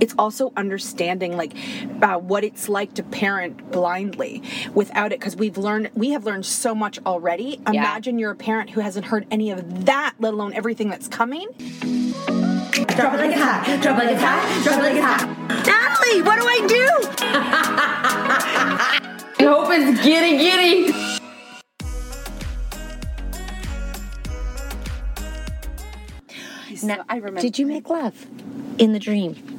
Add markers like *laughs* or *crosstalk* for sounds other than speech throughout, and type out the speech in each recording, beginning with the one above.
it's also understanding like uh, what it's like to parent blindly without it because we've learned we have learned so much already Yeah. imagine you're a parent who hasn't heard any of that let alone everything that's coming Drop it like it's hot. Drop it like it's hot. Drop it like it's hot. Natalie, what do I do? I hope it's giddy giddy. now, i remember Did you make love in the dream?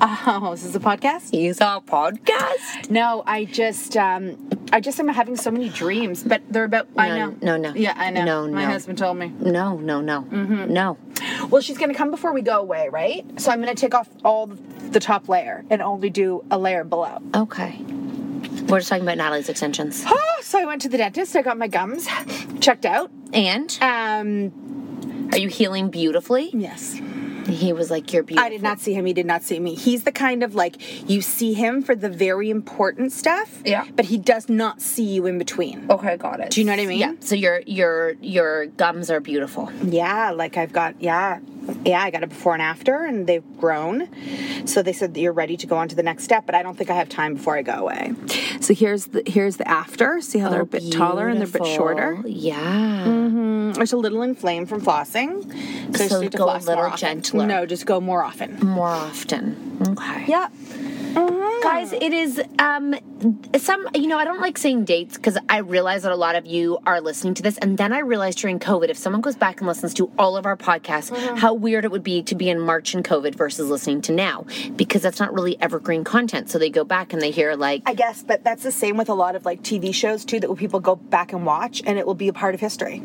Oh this is a podcast Is our podcast? no i just um i just am having so many dreams but they're about i know no, no. yeah i know No, my no. husband told me No, no, no, Mm-hmm. no. Well, she's going to come before we go away, right? So I'm going to take off all the top layer and only do a layer below. Okay. We're just talking about Natalie's extensions. Oh, *gasps* so I went to the dentist. I got my gums checked out. And Um, are you healing beautifully? yes. He was like, "You're beautiful." I did not see him. He did not see me. He's the kind of like you see him for the very important stuff. Yeah. But he does not see you in between. Okay, got it. Do you know what I mean? Yeah. So your your your gums are beautiful. Yeah, like I've got yeah, yeah, I got a before and after, and they've grown. So they said that you're ready to go on to the next step, but I don't think I have time before I go away. So here's the here's the after. See how they're a oh, bit taller and they're a bit shorter. Beautiful. Yeah. Mm-hmm. It's a little inflamed from flossing. I just So need go a floss more little gentler. No, just go more often. More often. Okay. Yeah. Guys, it is um some you know, I don't like saying dates because I realize that a lot of you are listening to this and then I realized during COVID if someone goes back and listens to all of our podcasts, Mm-hmm. how weird it would be to be in March and COVID versus listening to now because that's not really evergreen content. So they go back and they hear like I guess, but that's the same with a lot of like TV shows too. That people go back and watch, and it will be a part of history.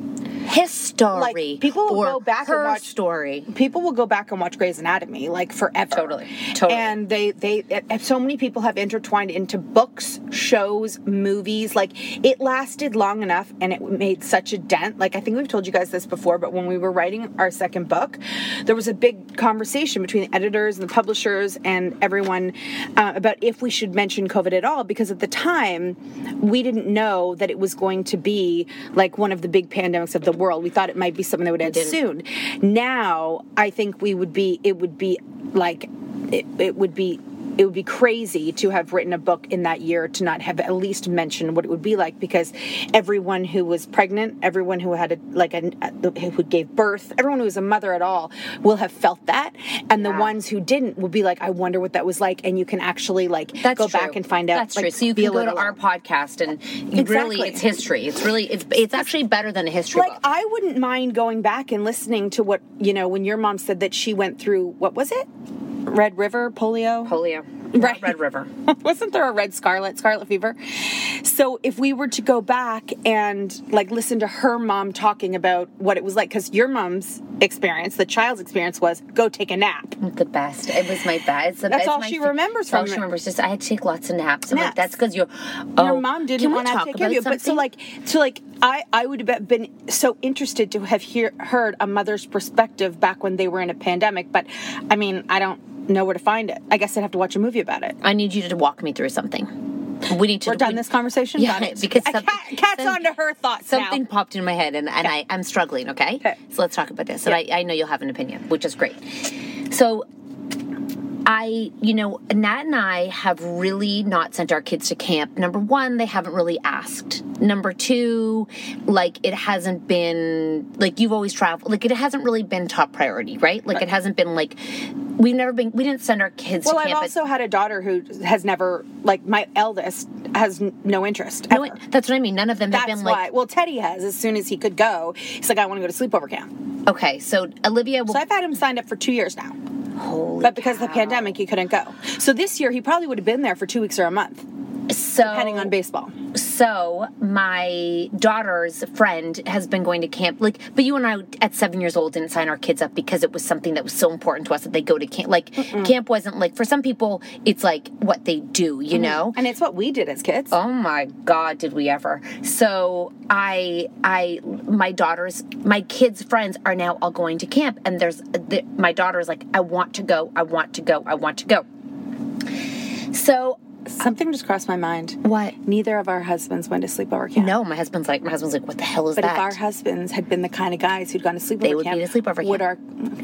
History. Like, people will go back and watch- story. People will go back and watch Grey's Anatomy like forever. Totally. Totally. And they they so many people have intertwined into books, shows, movies. Like it lasted long enough and it made such a dent. Like I think we've told you guys this before, but when we were writing our second book, there was a big conversation between the editors and the publishers and everyone uh, about if we should mention COVID at all because at the time we didn't know that it was going to be like one of the big pandemics of the world. We thought it might be something that would end soon. Now, I think we would be it would be like it, it would be it would be crazy to have written a book in that year to not have at least mentioned what it would be like because everyone who was pregnant, everyone who had a like a, uh, who gave birth, everyone who was a mother at all will have felt that, and the ones who didn't will be like, I wonder what that was like, and you can actually like That's go true. back and find out. That's like, true. So you can go to our podcast and Exactly. really, it's history. It's really, it's it's actually better than a history like book. I wouldn't mind going back and listening to what you know when your mom said that she went through what was it, Red River polio. Polio, Right. Red River. *laughs* Wasn't there a red scarlet, scarlet fever? So if we were to go back and like listen to her mom talking about what it was like, because your mom's experience, the child's experience was go take a nap. The best. It was my best. It's That's it's all my she fa- remembers that's all from she remembers. Just I had to take lots of naps. I'm like, Naps. that's because you're. Your oh, mom didn't we want to talk take care of about you, but so something? like, so like, I I would have been so interested to have hear, heard a mother's perspective back when they were in a pandemic. But I mean, I don't know where to find it. I guess I'd have to watch a movie about it. I need you to walk me through something. We need to. We're done we- this conversation. Yeah, it. because something- cat, cat's some- on to her thoughts now. Something popped in my head, and, and I, I'm struggling. Okay? Okay. so let's talk about this. And I, I know you'll have an opinion, which is great. So, I, you know, Nat and I have really not sent our kids to camp. Number one, they haven't really asked. Number two, like it hasn't been like you've always traveled. Like it hasn't really been top priority, right? Like it hasn't been like we've never been. We didn't send our kids Well, to I've also had a daughter who has never, like my eldest, has no interest. no, ever. that's what I mean. None of them have That's been why. like Well, Teddy has. As soon as he could go, he's like, I want to go to sleepover camp. okay. So Olivia will So I've had him signed up for two years now. Holy But because of the pandemic, he couldn't go. So this year, he probably would have been there for two weeks or a month, so depending on baseball. So my daughter's friend has been going to camp. Like, but you and I at seven years old didn't sign our kids up because it was something that was so important to us that they go to camp. Like, camp wasn't like for some people, it's like what they do, you mm-hmm. know. And it's what we did as kids. Oh my God, did we ever? So I, I, my daughter's, my kids' friends are now all going to camp, and there's the, my daughter's like, I want to go, I want to go, I want to go. So Something just crossed my mind. what? Neither of our husbands went to sleepover camp. No, my husband's like, my husband's like, what the hell is But that? But if our husbands had been the kind of guys who'd gone to sleepover they would camp, be a sleepover would camp.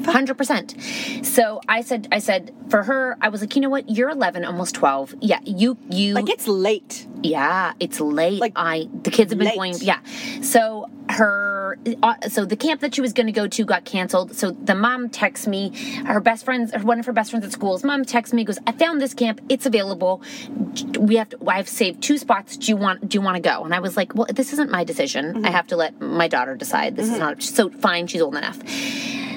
our hundred percent. So I said, I said for her, I was like, you know what? You're 11, almost 12. Yeah, you, you, like it's late. yeah, it's late. Like, I the kids have been late. going. Yeah, so her, uh, so the camp that she was going to go to got canceled. So the mom texts me, her best friends, or one of her best friends at school's mom texts me, goes, I found this camp. It's available. We have to. I've saved two spots. Do you want? Do you want to go? And I was like, well, this isn't my decision. I have to let my daughter decide. This is not. So fine, she's old enough.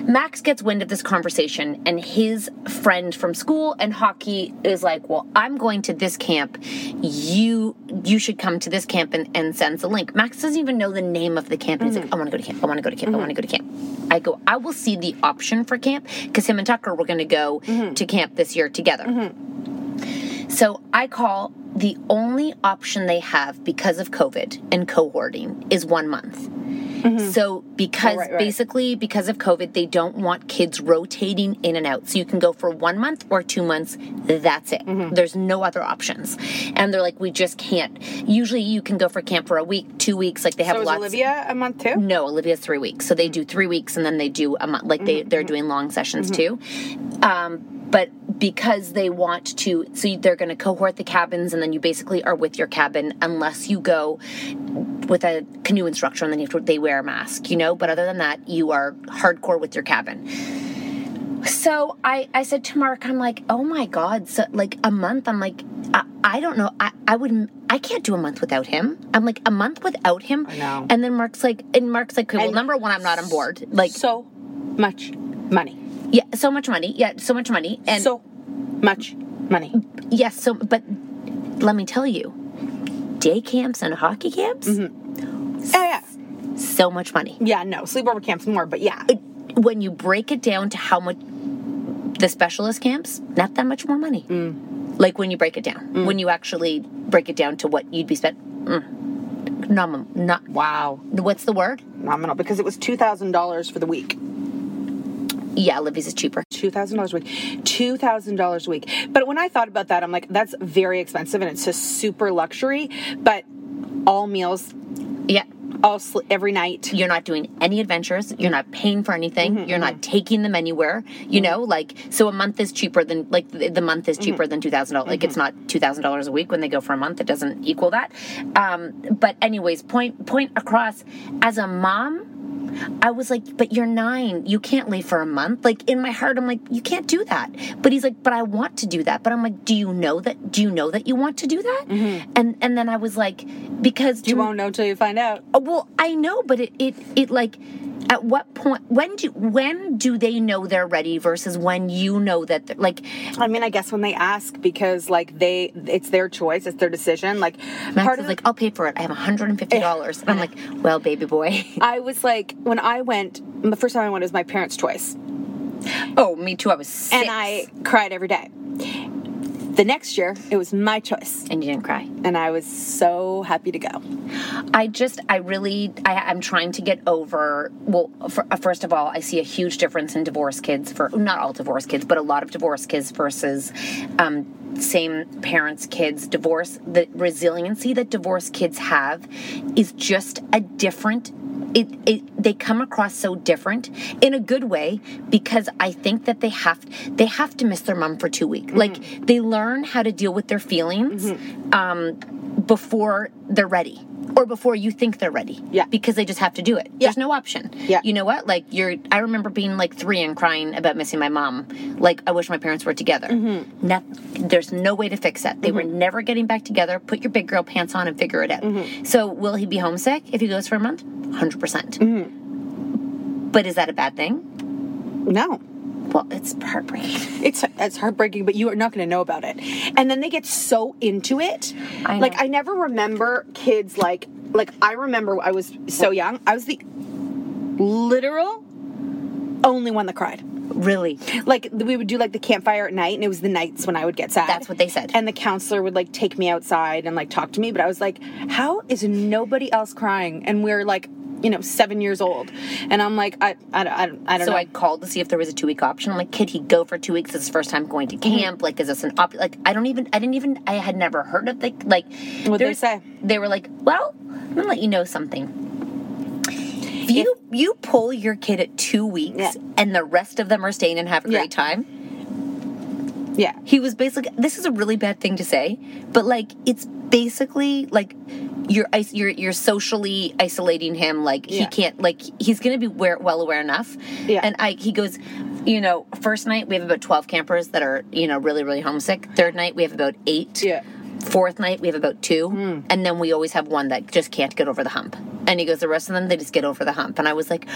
Max gets wind of this conversation, and his friend from school and hockey is like, "Well, I'm going to this camp. You you should come to this camp and, and sends a link." Max doesn't even know the name of the camp. And he's like, mm. "I want to go to camp. I want to go to camp. I mm-hmm. want to go to camp." I go, "I will see the option for camp because him and Tucker were going to go mm-hmm. to camp this year together." Mm-hmm. So I call the only option they have because of COVID and cohorting is one month. Mm-hmm. So oh, because Oh, right, right. basically because of COVID, they don't want kids rotating in and out. So you can go for one month or two months. That's it. Mm-hmm. There's no other options. And they're like, we just can't. Usually you can go for camp for a week, two weeks. Like they have So lots. Olivia a month too? No, Olivia's three weeks. So they mm-hmm. do three weeks and then they do a month. Like they, mm-hmm. they're doing long sessions too. Um, but because they want to, so they're going to cohort the cabins and then you basically are with your cabin unless you go with a canoe instructor and then you have to, they wear a mask, you know? But other than that, you are hardcore with your cabin. So I, I said to Mark, I'm like, oh my God, so like a month. I'm like, I, I don't know. I, I would, I can't do a month without him. I'm like, a month without him. I know. And then Mark's like, and Mark's like, okay, well, And- number one, I'm not on board. Like, So much money. Yeah, so much money. Yeah, so much money. And so much money. yes, so, but let me tell you, day camps and hockey camps, Oh yeah. so much money. Yeah, no. Sleepover camps more, but yeah. When you break it down to how much the specialist camps, not that much more money. Mm. Like when you break it down, mm. when you actually break it down to what you'd be spent. Mm, nom, not Wow. what's the word? Nominal because it was two thousand dollars for the week. Yeah, Libby's is cheaper. Two thousand dollars a week. Two thousand dollars a week. But when I thought about that, I'm like, that's very expensive and it's just super luxury. But all meals, Yeah, all sl- every night. you're not doing any adventures you're not paying for anything Mm-hmm, you're not taking them anywhere you know like so a month is cheaper than like the, the month is cheaper Mm-hmm. than $2000 like it's not $2000 a week when they go for a month it doesn't equal that um, but anyways point point across as a mom I was like, but you're nine. You can't leave for a month. Like in my heart, I'm like, you can't do that. But he's like, but I want to do that. But I'm like, do you know that? Do you know that you want to do that? And and then I was like, because Mm-hmm. You won't know till you find out. Oh, well, I know, but it, it, it like, at what point, when do, when do they know they're ready versus when you know that, like, I mean, I guess when they ask because like they, it's their choice, it's their decision. Like Max part is of like, I'll pay for it. I have $150. And I'm like, well, baby boy. *laughs* I was like, when I went, the first time I went was my parents' choice. oh, me too. I was six. And I cried every day. The next year, it was my choice. And you didn't cry. And I was so happy to go. I just, I really, I, I'm trying to get over. Well, for, uh, first of all, I see a huge difference in divorce kids for not all divorce kids, but a lot of divorce kids versus um, same parents' kids. Divorce, the resiliency that divorce kids have is just a different. It, it they come across so different in a good way because I think that they have they have to miss their mom for two weeks. Like they learn how to deal with their feelings um, before they're ready or before you think they're ready. Yeah. Because they just have to do it. There's no option. Yeah. You know what? Like you're I remember being like three and crying about missing my mom. Like I wish my parents were together. Mm-hmm. There's no way to fix that. They were never getting back together. Put your big girl pants on and figure it out. Mm-hmm. So will he be homesick if he goes for a month? 100%. percent Mm-hmm. But is that a bad thing? No. Well, it's heartbreaking. *laughs* It's it's heartbreaking, but you are not going to know about it. And then they get so into it. I know. Like I never remember kids like like I remember I was so young. I was the literal only one that cried. Really? Like we would do like the campfire at night, and it was the nights when I would get sad. That's what they said. And the counselor would like take me outside and like talk to me, but I was like, how is nobody else crying? And we're like, you know, seven years old, and I'm like, I I, I, I don't So know. I called to see if there was a two week option. I'm like, could he go for two weeks? It's his first time going to Mm-hmm. camp. Like, is this an op? Like, I don't even. I didn't even. I had never heard of the like. What'd they say? They were like, well, I'm gonna let you know something. If you you pull your kid at two weeks Yeah. and the rest of them are staying and have a Yeah. great time. yeah. He was basically. This is a really bad thing to say, but like it's basically like you're you're you're socially isolating him. Like he can't. Like he's gonna be aware, well aware enough. Yeah. And I he goes. You know, first night we have about twelve campers that are you know really really homesick. Third night we have about eight. Yeah. Fourth night we have about two, hmm. and then we always have one that just can't get over the hump. And he goes, the rest of them they just get over the hump. And I was like,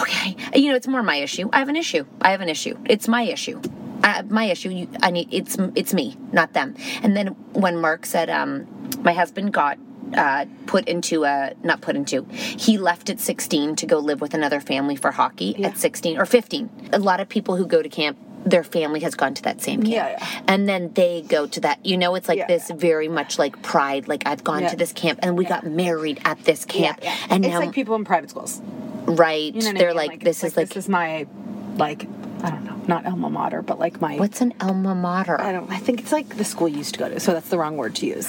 okay, you know, it's more my issue. I have an issue. I have an issue. It's my issue. I, my issue. You, I need. It's it's me, not them. And then when Mark said, um, my husband got uh, put into a not put into. He left at 16 to go live with another family for hockey at 16 or 15. A lot of people who go to camp. Their family has gone to that same camp, Yeah, yeah. and then they go to that. You know, it's like Yeah. this very much like pride. Like I've gone Yeah. to this camp, and we got married at this camp, Yeah, yeah. and it's now like people in private schools. right, You know they're mean? like, this it's is like this is my like I don't know, not alma mater, but like my what's an alma mater? I don't I think it's like the school you used to go to, so that's the wrong word to use.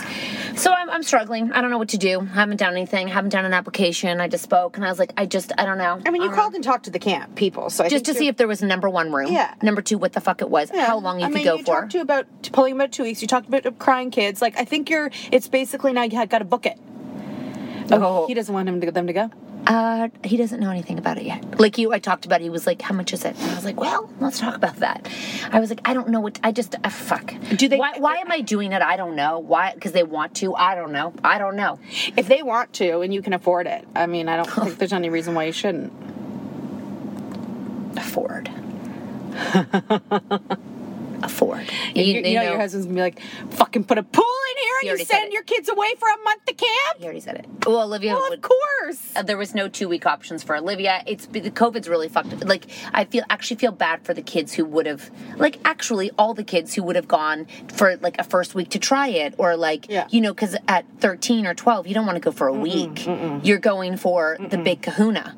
So I'm, I'm struggling. I don't know what to do. I haven't done anything. I haven't done an application. I just spoke, and I was like, I just, I don't know. I mean, you um, called and talked to the camp people, so I just to see if there was a number one room. Yeah. Number two, what the fuck it was. Yeah. How long you I could mean, go you for. talked to about pulling about two weeks. You talked about crying kids. Like I think you're. It's basically now you got to book it. Oh. he doesn't want him to them to go. Uh, he doesn't know anything about it yet. Like you, I talked about. it. He was like, "How much is it?" And I was like, "Well, let's talk about that." I was like, "I don't know what. I just uh, fuck." Do they- Why, why am I doing it? I don't know. Why? Because they want to. I don't know. I don't know. If they want to and you can afford it, I mean, I don't think *laughs* there's any reason why you shouldn't. Afford. *laughs* afford. You, you, know, your husband's gonna be like, fucking put a pool in here and already you send your kids away for a month to camp? He already said it. Well, Olivia Well, would. of course. Uh, there was no two week options for Olivia. It's the COVID's really fucked. Like I feel actually feel bad for the kids who would have like actually all the kids who would have gone for like a first week to try it or like Yeah. you know because at thirteen or twelve you don't want to go for a week. You're going for the big Kahuna.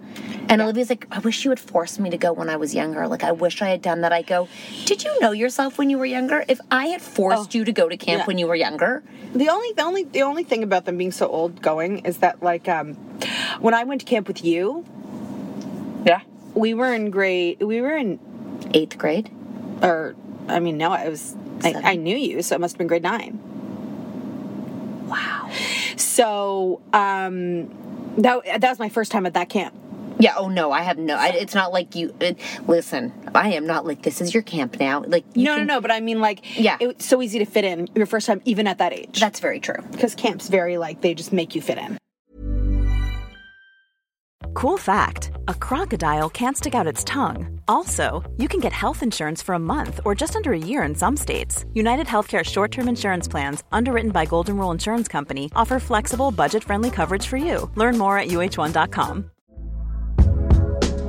And Olivia's like, I wish you would force me to go when I was younger. Like I wish I had done that. I go, Did you know yourself when you were younger? If I had forced you to go to camp Oh. Yeah. when you were younger, The only the only the only thing about them being so old going is that like um when I went to camp with you, yeah, we were in grade we were in eighth grade. or I mean no, I was I, I knew you, so it must have been grade nine. Wow. So um that that was my first time at that camp. Yeah. Oh no, I have no. I, it's not like you. It, listen, I am not like this is your camp now. Like you no, can- no, no. But I mean, like, Yeah. it's so easy to fit in your first time, even at that age. That's very true. because camp's very like they just make you fit in. Cool fact a crocodile can't stick out its tongue. Also, you can get health insurance for a month or just under a year in some states. United Healthcare short term insurance plans, underwritten by Golden Rule Insurance Company, offer flexible, budget friendly coverage for you. Learn more at uh1.com.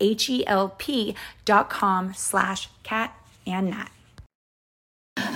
H-E-L-P dot com slash cat and nat.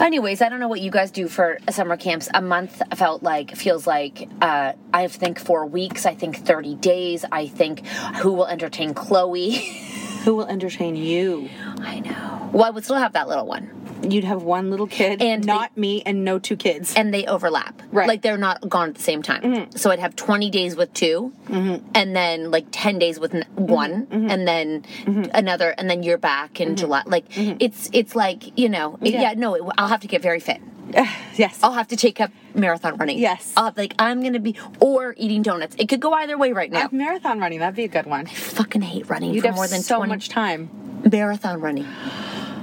Anyways, I don't know what you guys do for summer camps. A month felt like feels like uh, I think four weeks. I think thirty days. I think who will entertain Chloe. *laughs* Who will entertain you? I know. Well, I would still have that little one, You'd have one little kid, And not me, and no two kids. and they overlap. Right. Like they're not gone at the same time. Mm-hmm. So I'd have twenty days with 2 mm-hmm. and then like ten days with n- mm-hmm. one, and then another, and then you're back in July. Like it's it's like you know. it- yeah. no, it, I'll have to get very fit. *sighs* yes. I'll have to take up marathon running. Yes. I'll like I'm gonna be or eating donuts. It could go either way right now. Marathon running, that'd be a good one. I fucking hate running You'd for have more than so 20 much time. marathon running.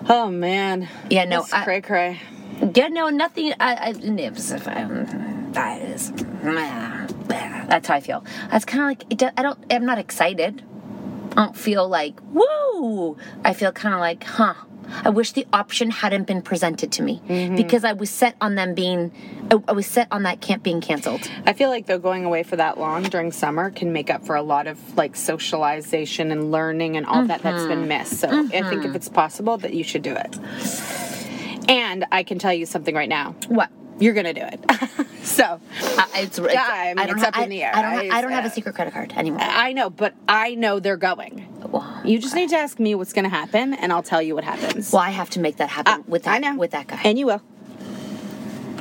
Oh man. Yeah, no, That's I- cray cray. Yeah, no, nothing. I, I, it was, um, that is, that's how I feel. That's kind of like it, I don't. I'm not excited. I don't feel like woo. I feel kind of like, huh. I wish the option hadn't been presented to me mm-hmm. because I was set on them being. I, I was set on that camp being canceled. I feel like though going away for that long during summer can make up for a lot of like socialization and learning and all that that's been mm-hmm. missed. So I think if mm-hmm. it's possible that you should do it. And I can tell you something right now. What? You're gonna do it. *laughs* so I, it's, it's, I mean, don't it's up in the air. I don't. I don't have a uh, secret credit card anymore. I know, but I know they're going. Well, You just need to ask me what's gonna happen, and I'll tell you what happens. well, I have to make that happen Uh, with that. I know with that guy. and you will.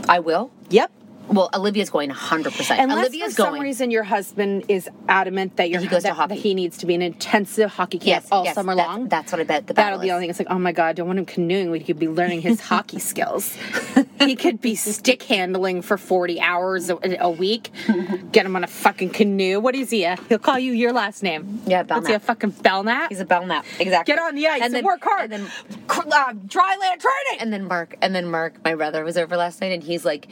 I will. Yep. Well, Olivia's going 100. percent Unless Olivia's for some going. reason your husband is adamant that you're He goes to hockey. that he needs to be in intensive hockey camp Yes, all yes, summer that's- long. that's what I bet the That'll battle be the only thing. It's like, oh my god, don't want him canoeing. We could be learning his *laughs* hockey skills. He could be stick handling for forty hours a, a week. Get him on a fucking canoe. What is he? uh? He'll call you your last name. Yeah, What's he a fucking Belknap? He's a Belknap. Exactly. Get on the ice and, then, work hard. And then, uh, dry land training. and then Mark, and then Mark, my brother, was over last night, and he's like,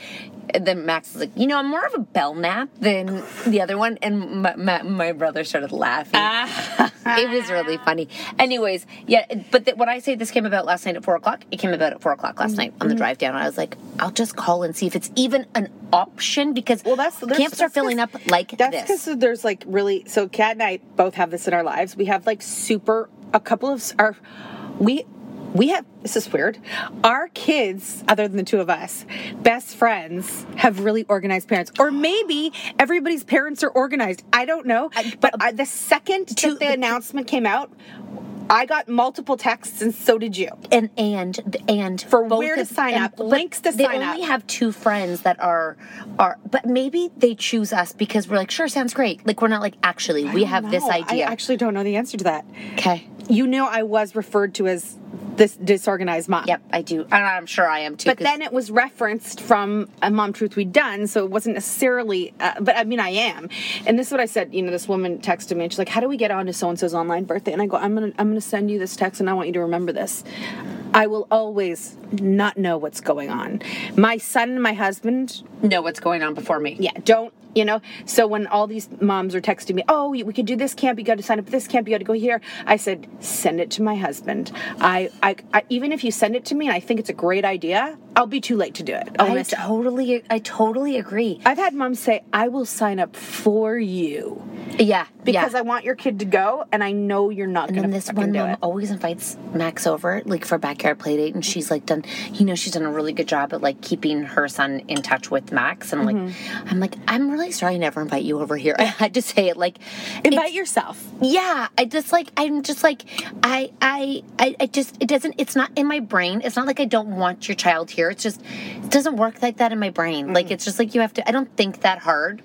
and then Max is like, you know, I'm more of a Belknap than the other one, and my, my, my brother started laughing. it was really funny. Anyways, yeah, but th- when I say this came about last night at four o'clock, it came about at four o'clock last night on Mm-hmm. the drive down. I was like, I'll just call and see if it's even an option because Well, that's camps are filling up like that's this. because there's like really so Kat and I both have this in our lives. We have like super a couple of our we we have this is weird. Our kids, other than the two of us, best friends have really organized parents, or maybe everybody's parents are organized. I don't know. But uh, I, the second To- that the announcement came out, I got multiple texts, and so did you. and and and For where to sign and- up, links to sign up. they only have two friends that are are but maybe they choose us because we're like sure sounds great like we're not like actually we have this idea I actually don't know the answer to that. okay You know, I was referred to as this disorganized mom. yep i do and i'm sure i am too But then it was referenced from a mom truth we'd done, so it wasn't necessarily. Uh, but I mean, I am, and this is what I said. You know, this woman texted me, and she's like, "How do we get on to so and so's online birthday?" And I go, "I'm gonna, I'm gonna send you this text, and I want you to remember this. I will always not know what's going on. My son and my husband know what's going on before me yeah, don't you know? So when all these moms are texting me, oh, we could do this camp, you got to sign up for this camp, you got to go here. I said, send it to my husband. I, I, I, even if you send it to me and I think it's a great idea, I'll be too late to do it. I'll i totally i totally agree I've had moms say, I will sign up for you yeah because yeah. I want your kid to go, and I know you're not and then this one mom it. always invites Max over, like for backyard play date, and she's like done, you know, she's done a really good job at like keeping her son in touch with Max. And I'm like, mm-hmm. I'm like, I'm really sorry I never invite you over here. *laughs* I had to say it like, Invite yourself. yeah, I just like I'm just like I I I I just it doesn't it's not in my brain. It's not like I don't want your child here. It's just it doesn't work like that in my brain. Like mm-hmm. it's just like you have to I don't think that hard.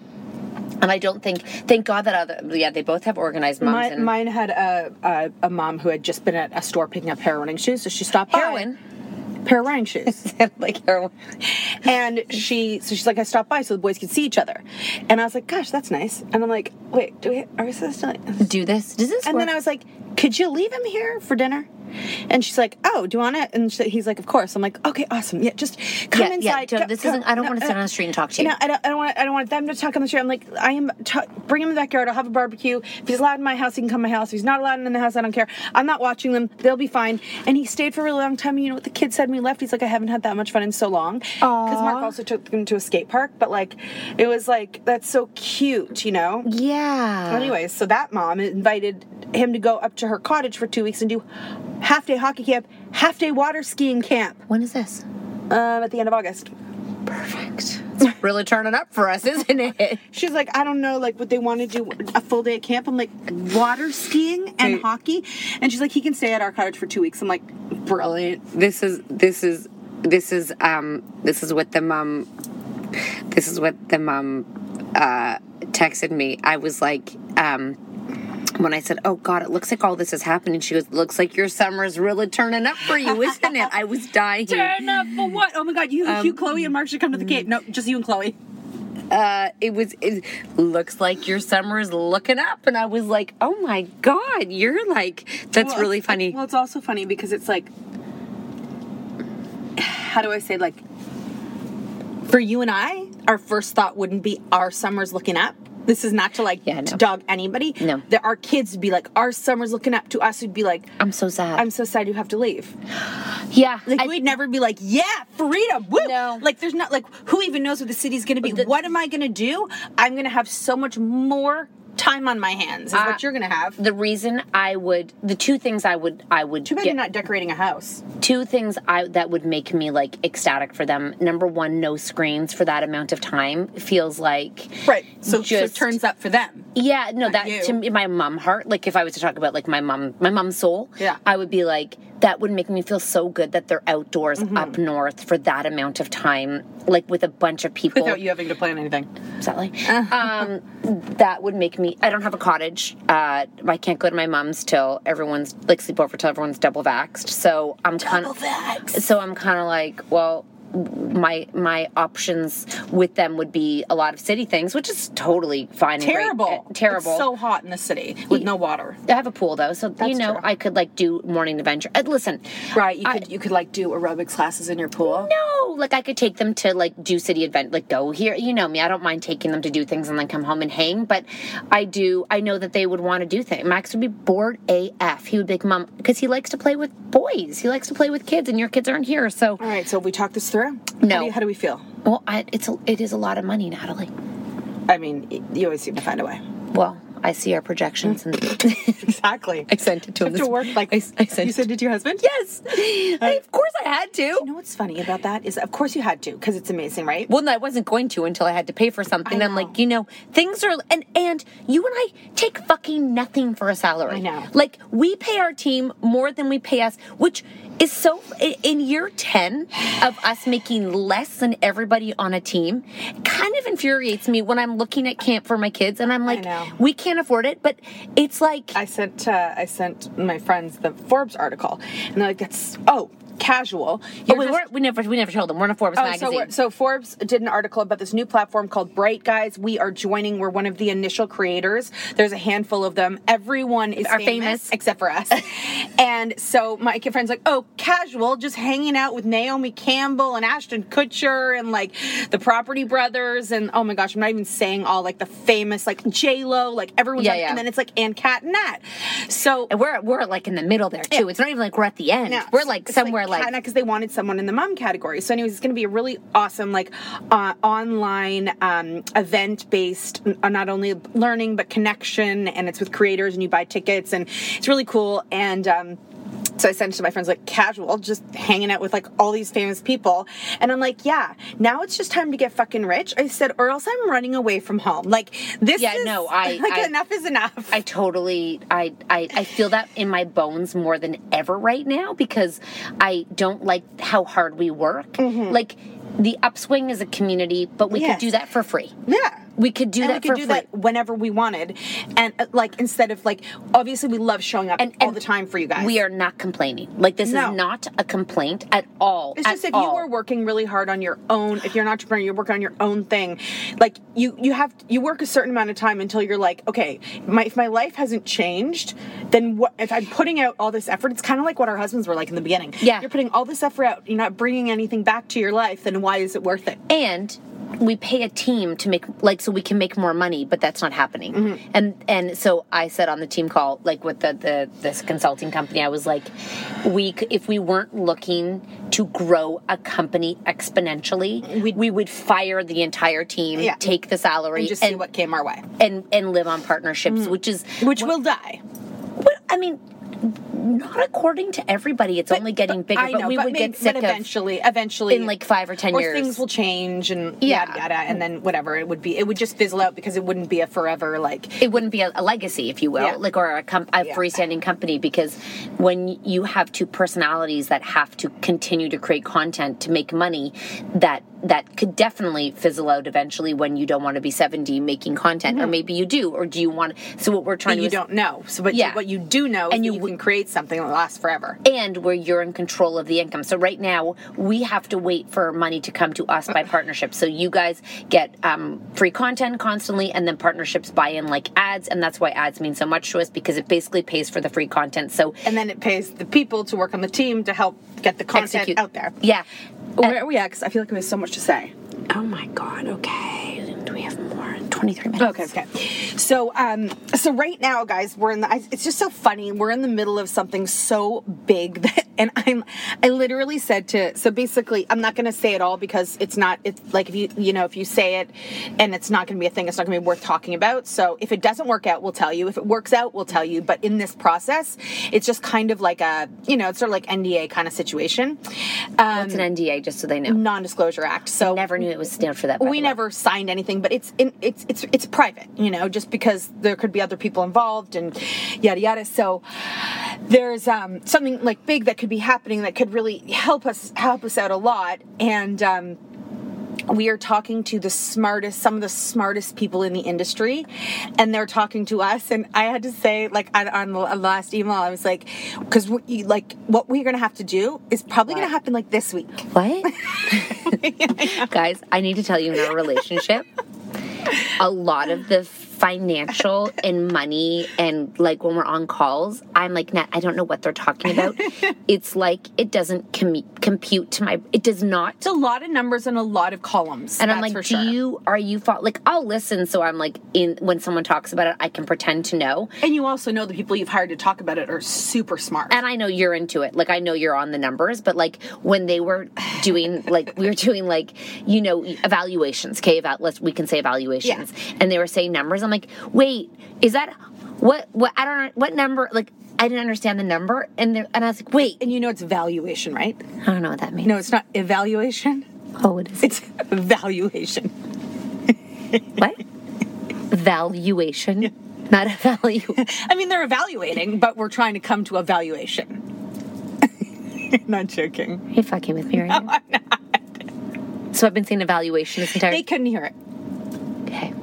And I don't think thank God that other yeah, they both have organized moms Mine, and mine had a, a a mom who had just been at a store picking up hair running shoes, so she stopped by. heroin. Pair of running shoes. *laughs* like heroin. and she so she's like I stopped by so the boys could see each other, and I was like, gosh, that's nice. And I'm like, wait, do we are we supposed to? Like, *laughs* Do this? Does this and work? then I was like, could you leave him here for dinner? And she's like, oh, do you want it? And she, he's like, of course. I'm like, okay, awesome. Yeah, just come Yeah, yeah, inside. don't- this come- isn't- I don't no, wanna stand uh, on the street and talk to you. No, I don't, I don't want. I don't want them to talk on the street. I'm like, I am. T- bring him in the backyard. I'll have a barbecue. If he's allowed in my house, he can come to my house. If he's not allowed in the house, I don't care. I'm not watching them. They'll be fine. And he stayed for a really long time. You know what the kid said he left? He's like, I haven't had that much fun in so long. Because Mark also took him to a skate park. But like, it was like that's so cute, you know. yeah. Anyways, so that mom invited him to go up to her cottage for two weeks and do half day hockey camp, half day water skiing camp When is this? um, at the end of August. Perfect. It's really turning up for us, isn't it? She's like, I don't know, like what they want to do a full day at camp. I'm like, water skiing and hockey, and she's like, he can stay at our cottage for two weeks. I'm like, brilliant. this is this is this is um this is what the mom this is what the mom uh texted me i was like um when I said, "Oh God, it looks like all this is happening," she goes, "Looks like your summer is really turning up for you, isn't it?" I was dying. *laughs* Turn up for what? Oh my God, you, you, Chloe, and Mark should come to the Cape. No, just you and Chloe. Uh, it was. It looks like your summer is looking up, and I was like, "Oh my God, you're like that's Well, really funny." Well, it's also funny because it's like, how do I say like, for you and I, our first thought wouldn't be our summer's looking up. This is not to like Yeah, to dog anybody. No. That our kids would be like, our summer's looking up to us would be like, I'm so sad. I'm so sad you have to leave. yeah. Like I- we'd never be like, yeah, freedom. Woo. No. Like there's not like who even knows what the city's gonna be. The- what am I gonna do? I'm gonna have so much more time on my hands is Uh, what you're gonna have. the reason I would the two things I would I would Too bad get you're not decorating a house. two things I that would make me like ecstatic for them. Number one, no screens for that amount of time feels like Right. So, so just it turns up for them. Yeah, no, that you. to me, my mom heart. Like if I was to talk about like my mom, my mom's soul. Yeah. I would be like that would make me feel so good that they're outdoors Mm-hmm. up north for that amount of time, like with a bunch of people. Without you having to plan anything. Exactly. um, that would make me. I don't have a cottage. Uh, I can't go to my mom's till everyone's like sleep over till everyone's double vaxxed. So I'm kind of. So I'm kind of like, well, my my options with them would be a lot of city things, which is totally fine. and great. Terrible. Uh, terrible. It's so hot in the city with no water. I have a pool though, so you know true. I could like do morning adventure. Uh, listen, Right. You I- could you could like do aerobics classes in your pool. no, like I could take them to like do city event, like go here. You know me, I don't mind taking them to do things and then come home and hang. But I do. I know that they would want to do things. Max would be bored AF. He would be like, "Mom," because he likes to play with boys. He likes to play with kids, and your kids aren't here. So, All right, so we talk this through. No. How do, you, how do we feel? well, I, it's a, it is a lot of money, Natalie. I mean, you always seem to find a way. Well, I see our projections and. *laughs* Exactly. I sent it to You him. this- to work like I, I sent you sent it to your husband. Yes, uh, I- of course I had to. You know what's funny about that is, of course, you had to because it's amazing, right? Well, no, I wasn't going to until I had to pay for something. I'm like, you know, things are and and you and I take fucking nothing for a salary. I know. Like we pay our team more than we pay us, which is so in year 10 of us making less than everybody on a team kind of infuriates me when i'm looking at camp for my kids and i'm like we can't afford it but it's like I sent uh, I sent my friends the Forbes article, and they're like, "That's oh." Casual. oh, You're we, just- weren't, we never we never told them we're in a forbes Oh, magazine we're- so Forbes did an article about this new platform called Bright Guys. We are joining. We're one of the initial creators. There's a handful of them. Everyone is famous, famous. except for us. *laughs* and so my kid friend's like, "Oh, casual, just hanging out with Naomi Campbell and Ashton Kutcher and like the Property Brothers and oh my gosh, I'm not even saying all like the famous like J Lo, like everyone's Yeah, on- yeah. and then it's like and Cat and Nat. So and we're we're like in the middle there too it's not even like we're at the end no, we're like somewhere like, because they wanted someone in the mom category. So, anyways, it's going to be a really awesome, like, uh, online um, event based, uh, not only learning but connection, and it's with creators, and you buy tickets, and it's really cool. And um, so I sent it to my friends like casual, just hanging out with like all these famous people. And I'm like, yeah, now it's just time to get fucking rich. I said, or else I'm running away from home. Like this Yeah, is no, I- *laughs* like I- enough is enough. I totally I, I I feel that in my bones more than ever right now because I don't like how hard we work. Mm-hmm. Like the upswing is a community, but we Yes. could do that for free. yeah. We could do and that we could for do free. that whenever we wanted and uh, like instead of like obviously we love showing up And- all and the time for you guys We are not complaining. Like this No. is not a complaint at all. it's at just if you are working really hard on your own if you're an entrepreneur you're working on your own thing like you you have you work a certain amount of time until you're like okay my if my life hasn't changed then what if i'm putting out all this effort it's kind of like what our husbands were like in the beginning Yeah. you're putting all this effort out you're not bringing anything back to your life then why is it worth it and we pay a team to make like so we can make more money but that's not happening Mm-hmm. and and so i said on the team call like with the, the this consulting company i was like we if we weren't looking to grow a company exponentially We'd- we would fire the entire team Yeah. take the salary and just see what came our way and and live on partnerships which is which will die what, i mean not according to everybody it's only getting bigger I but we but would maybe- get sick but of eventually, eventually, in like five or ten or years things will change and Yeah. yada yada, and then whatever it would be, it would just fizzle out because it wouldn't be a forever like. it wouldn't be a, a legacy, if you will, Yeah. like or a, com- a Yeah. freestanding company. Because when you have two personalities that have to continue to create content to make money, that that could definitely fizzle out eventually when you don't want to be seventy making content, or maybe you do, or do you want? So what we're trying Mm-hmm. you to don't know. So, but Yeah. what you do know, And and you you, you can create something that lasts forever. and where you're in control of the income. So right now we have to wait for money to come to us by partnership. So you guys get um, free content constantly, and then partnerships buy in like ads, and that's why ads mean so much to us because it basically pays for the free content. So And then it pays the people to work on the team to help get the content execute out there. Yeah. Where are we at? Because I feel like we have so much to say. Oh my God. Okay. Do we have more? Twenty-three minutes. Okay, okay. So, um, so right now, guys, we're in the. It's just so funny. We're in the middle of something so big *laughs* that, and I'm, I literally said to. So basically, I'm not going to say it all because it's not. It's like if you, you know, if you say it, and it's not going to be a thing. It's not going to be worth talking about. So if it doesn't work out, we'll tell you. If it works out, we'll tell you. But in this process, it's just kind of like a, you know, it's sort of like NDA kind of situation. Um, What's an NDA? Just so they know. non-disclosure act. So Never knew it was stand for that. we never signed anything, but it's in, it's it's it's private, you know, just because there could be other people involved and yada yada. So there's um, something like big that could be happening that could really help us help us out a lot, and. Um, we are talking to the smartest, some of the smartest people in the industry, and they're talking to us. And I had to say, like on, on the last email, I was like, because like what we're gonna have to do is probably gonna happen like this week. What? *laughs* *laughs* Guys, I need to tell you in our relationship, a lot of the financial *laughs* and money and like when we're on calls, I'm like, Nat, I don't know what they're talking about. *laughs* it's like it doesn't com- compute to my, it does not. It's a lot of numbers and a lot of columns. And I'm like, do sure. you, are you, fo-? like, I'll listen. So I'm like, in when someone talks about it, I can pretend to know. And you also know the people you've hired to talk about it are super smart. and I know you're into it. Like I know you're on the numbers, but like when they were doing *laughs* like we were doing like you know evaluations. Okay, eval- let's we can say evaluations, and they were saying numbers. I'm like, wait, is that what? What I don't know what number? Like I didn't understand the number, and they and I was like, wait, and you know it's valuation, right? I don't know what that means. No, it's not evaluation. Oh, it is. It's valuation. *laughs* what? Valuation, not a value. *laughs* I mean, they're evaluating, but we're trying to come to a valuation. *laughs* not joking. you fucking with me right now? I'm not. So I've been saying evaluation this entire. They couldn't hear it. okay.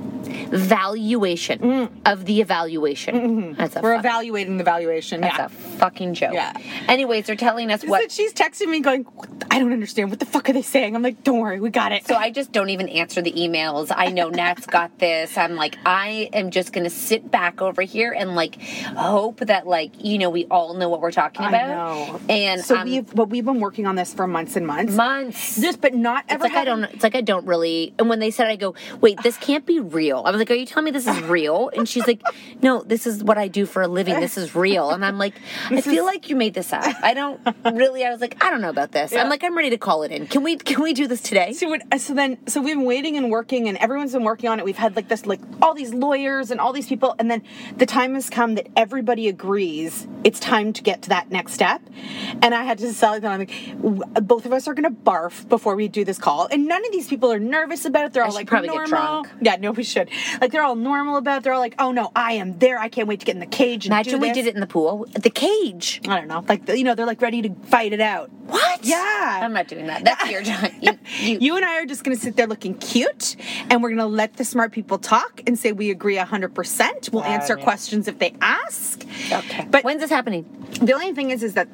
Valuation mm. of the evaluation. Mm-hmm. That's a We're fuck- evaluating the valuation. That's yeah. a fucking joke. Yeah. Anyways, they're telling us So what. she's texting me going, I don't understand. What the fuck are they saying? I'm like, don't worry, we got it. So I just don't even answer the emails. I know Nat's *laughs* got this. I'm like, I am just gonna sit back over here and like hope that like you know we all know what we're talking I about. know. And so I'm- we've, but we've been working on this for months and months. months. Just, but not ever. it's like I don't. It's like I don't really. And when they said, I go, wait, this can't be real. I was like, are you telling me this is real? And she's like, no, this is what I do for a living. This is real. And I'm like, I feel like you made this up. I don't really. I was like, I don't know about this. I'm like, I'm ready to call it in. Can we? Can we do this today? So, when, so then, so we've been waiting and working, and everyone's been working on it. We've had like this, like all these lawyers and all these people, and then the time has come that everybody agrees it's time to get to that next step. And I had to tell them, I'm like, both of us are going to barf before we do this call, and none of these people are nervous about it. They're all like probably get normal. drunk. Yeah, no, we should. Like they're all normal about. it. They're all like, oh no, I am there. I can't wait to get in the cage. And Imagine we did it in the pool, the cage. I don't know, like you know, they're like ready to fight it out. What? Yeah. I'm not doing that. That's your job. You, *laughs* you, You and I are just going to sit there looking cute, and we're going to let the smart people talk and say we agree 100%. We'll answer questions if they ask. okay. But when's this happening? the only thing is, is that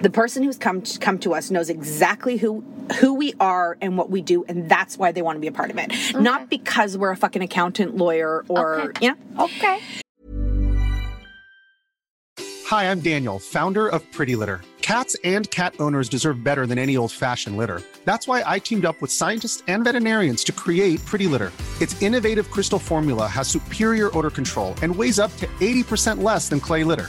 the person who's come to, come to us knows exactly who who we are and what we do, and that's why they want to be a part of it. Not because we're a fucking accountant, lawyer, or Okay. you know. Okay. Hi, I'm Daniel, founder of Pretty Litter. Cats and cat owners deserve better than any old fashioned litter. That's why I teamed up with scientists and veterinarians to create Pretty Litter. Its innovative crystal formula has superior odor control and weighs up to 80% less than clay litter.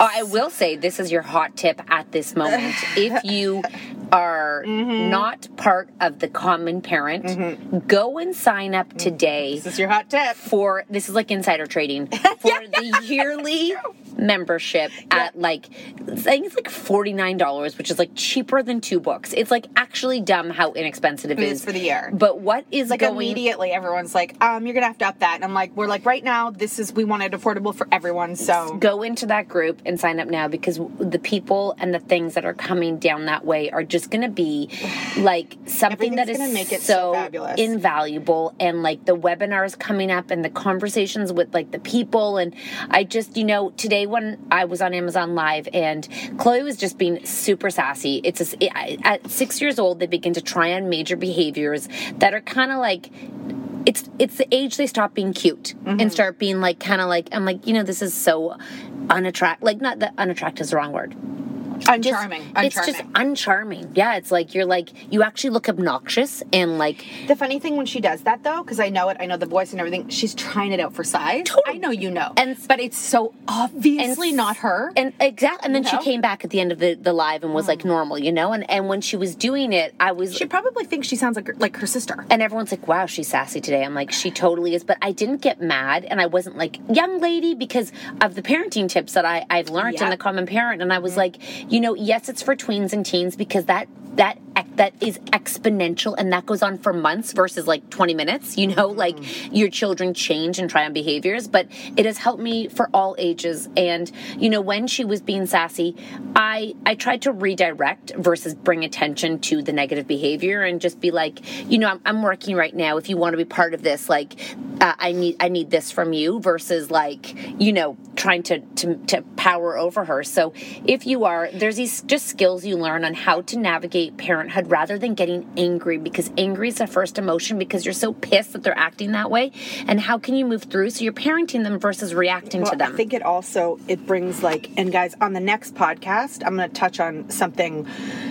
Oh, I will say this is your hot tip at this moment. if you are Mm-hmm. not part of the common parent, go and sign up today. This is your hot tip. for this is like insider trading *laughs* for the yearly membership at like I think it's like forty nine dollars, which is like cheaper than two books. It's like actually dumb how inexpensive it It is is for the year. But what is Like going? immediately, everyone's like, um, "You're gonna have to up that," and I'm like, "We're like right now. This is we want it affordable for everyone." So Go into that group and sign up now because the people and the things that are coming down that way are just going to be like something that is make it so fabulous. invaluable and like the webinars coming up and the conversations with like the people and I just you know today when I was on Amazon Live and Chloe was just being super sassy. It's a, at six years old they begin to try on major behaviors that are kind of like it's it's the age they stop being cute Mm-hmm. and start being like kind of like I'm like you know this is so unattract like not that unattractive is the wrong word uncharming, uncharming. it's just uncharming yeah it's like you're like you actually look obnoxious and like The funny thing when she does that though, because I know it, I know the voice and everything. She's trying it out for size. I know you know, And- but it's so obviously not her. and exactly and then You she came back at the end of the, the live and was like mm. normal you know and and when she was doing it I was she probably thinks she sounds like her, like her sister. And everyone's like, wow, she's sassy today. I'm like, she totally is. But I didn't get mad and I wasn't like, young lady, because of the parenting tips that I, I've learned in the common parent. And I was mm. like, you know, yes, it's for tweens and teens because that that that is exponential and that goes on for months versus like 20 minutes you know? Like your children change and try on behaviors but it has helped me for all ages. And you know when she was being sassy i i tried to redirect versus bring attention to the negative behavior and just be like you know i'm, I'm working right now. If you want to be part of this like uh, i need i need this from you versus like you know trying to, to to power over her. So if you are there's these just skills you learn on how to navigate parenthood rather than getting angry because angry is the first emotion because you're so pissed that they're acting that way. And how can you move through? So you're parenting them versus reacting Well, to them. I think it also it brings like and guys on the next podcast I'm going to touch on something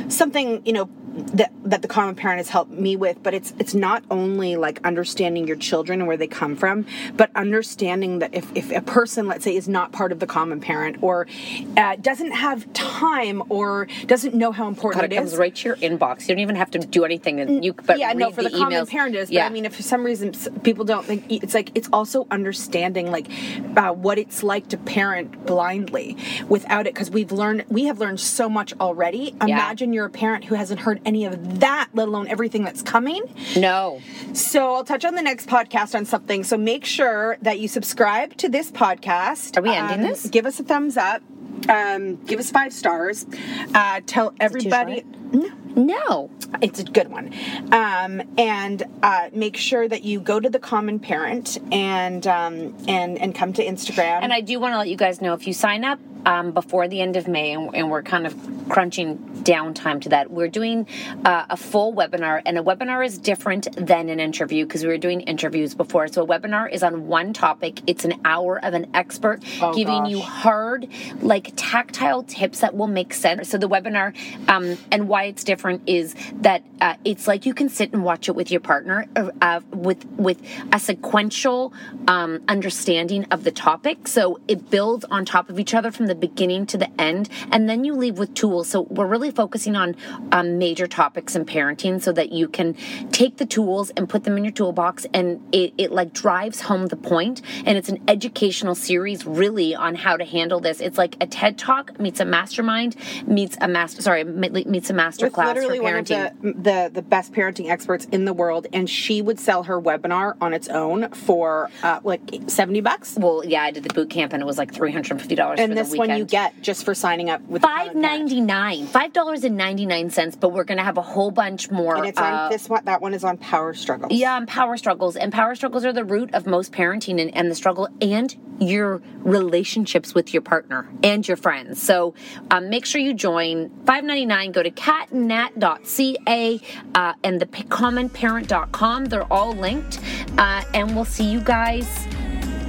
something you know that that the common parent has helped me with but it's it's not only like understanding your children and where they come from but understanding that if, if a person let's say is not part of the common parent or uh, doesn't have time or doesn't know how important God, it it comes is right your inbox you don't even have to do anything and you but yeah, no, for the, the, common emails. parent is. yeah But I mean, if for some reason people don't think it's like it's also understanding like uh, what it's like to parent blindly without it because we've learned we have learned so much already. Imagine you're a parent who hasn't heard any of that, let alone everything that's coming. no So I'll touch on the next podcast on something. So make sure that you subscribe to this podcast. Are we ending Um, this? Give us a thumbs up. Um, give us five stars. Uh, tell everybody. No. no It's a good one. Um, and uh, make sure that you go to the common parent and um, and and come to Instagram. And I do want to let you guys know if you sign up um, before the end of May, and, and we're kind of crunching down time to that, we're doing uh, a full webinar. And a webinar is different than an interview because we were doing interviews before. So a webinar is on one topic, it's an hour of an expert Oh, giving you hard, like tactile tips that will make sense. So the webinar um, and why it's different is that uh, it's like you can sit and watch it with your partner uh, with with a sequential um, understanding of the topic. So it builds on top of each other from the beginning to the end, and then you leave with tools. So we're really focusing on um, major topics in parenting, so that you can take the tools and put them in your toolbox, and it, it like drives home the point. And it's an educational series, really, on how to handle this. It's like a TED Talk meets a mastermind meets a master. Sorry, meets a master with class literally for one of parenting. the, the the best parenting experts in the world, and she would sell her webinar on its own for uh, like seventy bucks. Well, yeah, I did the boot camp and it was like three hundred and fifty dollars for And the this one you get just for signing up with five ninety nine, Five Common Parent. ninety nine, five dollars and ninety nine cents. But we're gonna have a whole bunch more. And it's on uh, this one. That one is on Power Struggles. Yeah, and power struggles. And power struggles are the root of most parenting and, and the struggle and your relationships with your partner and your friends. So um, make sure you join. Five ninety nine. Go to catnat.ca uh, and the commonparent.com. They're all linked. Uh, and we'll see you guys.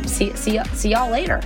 See, see, see y'all later.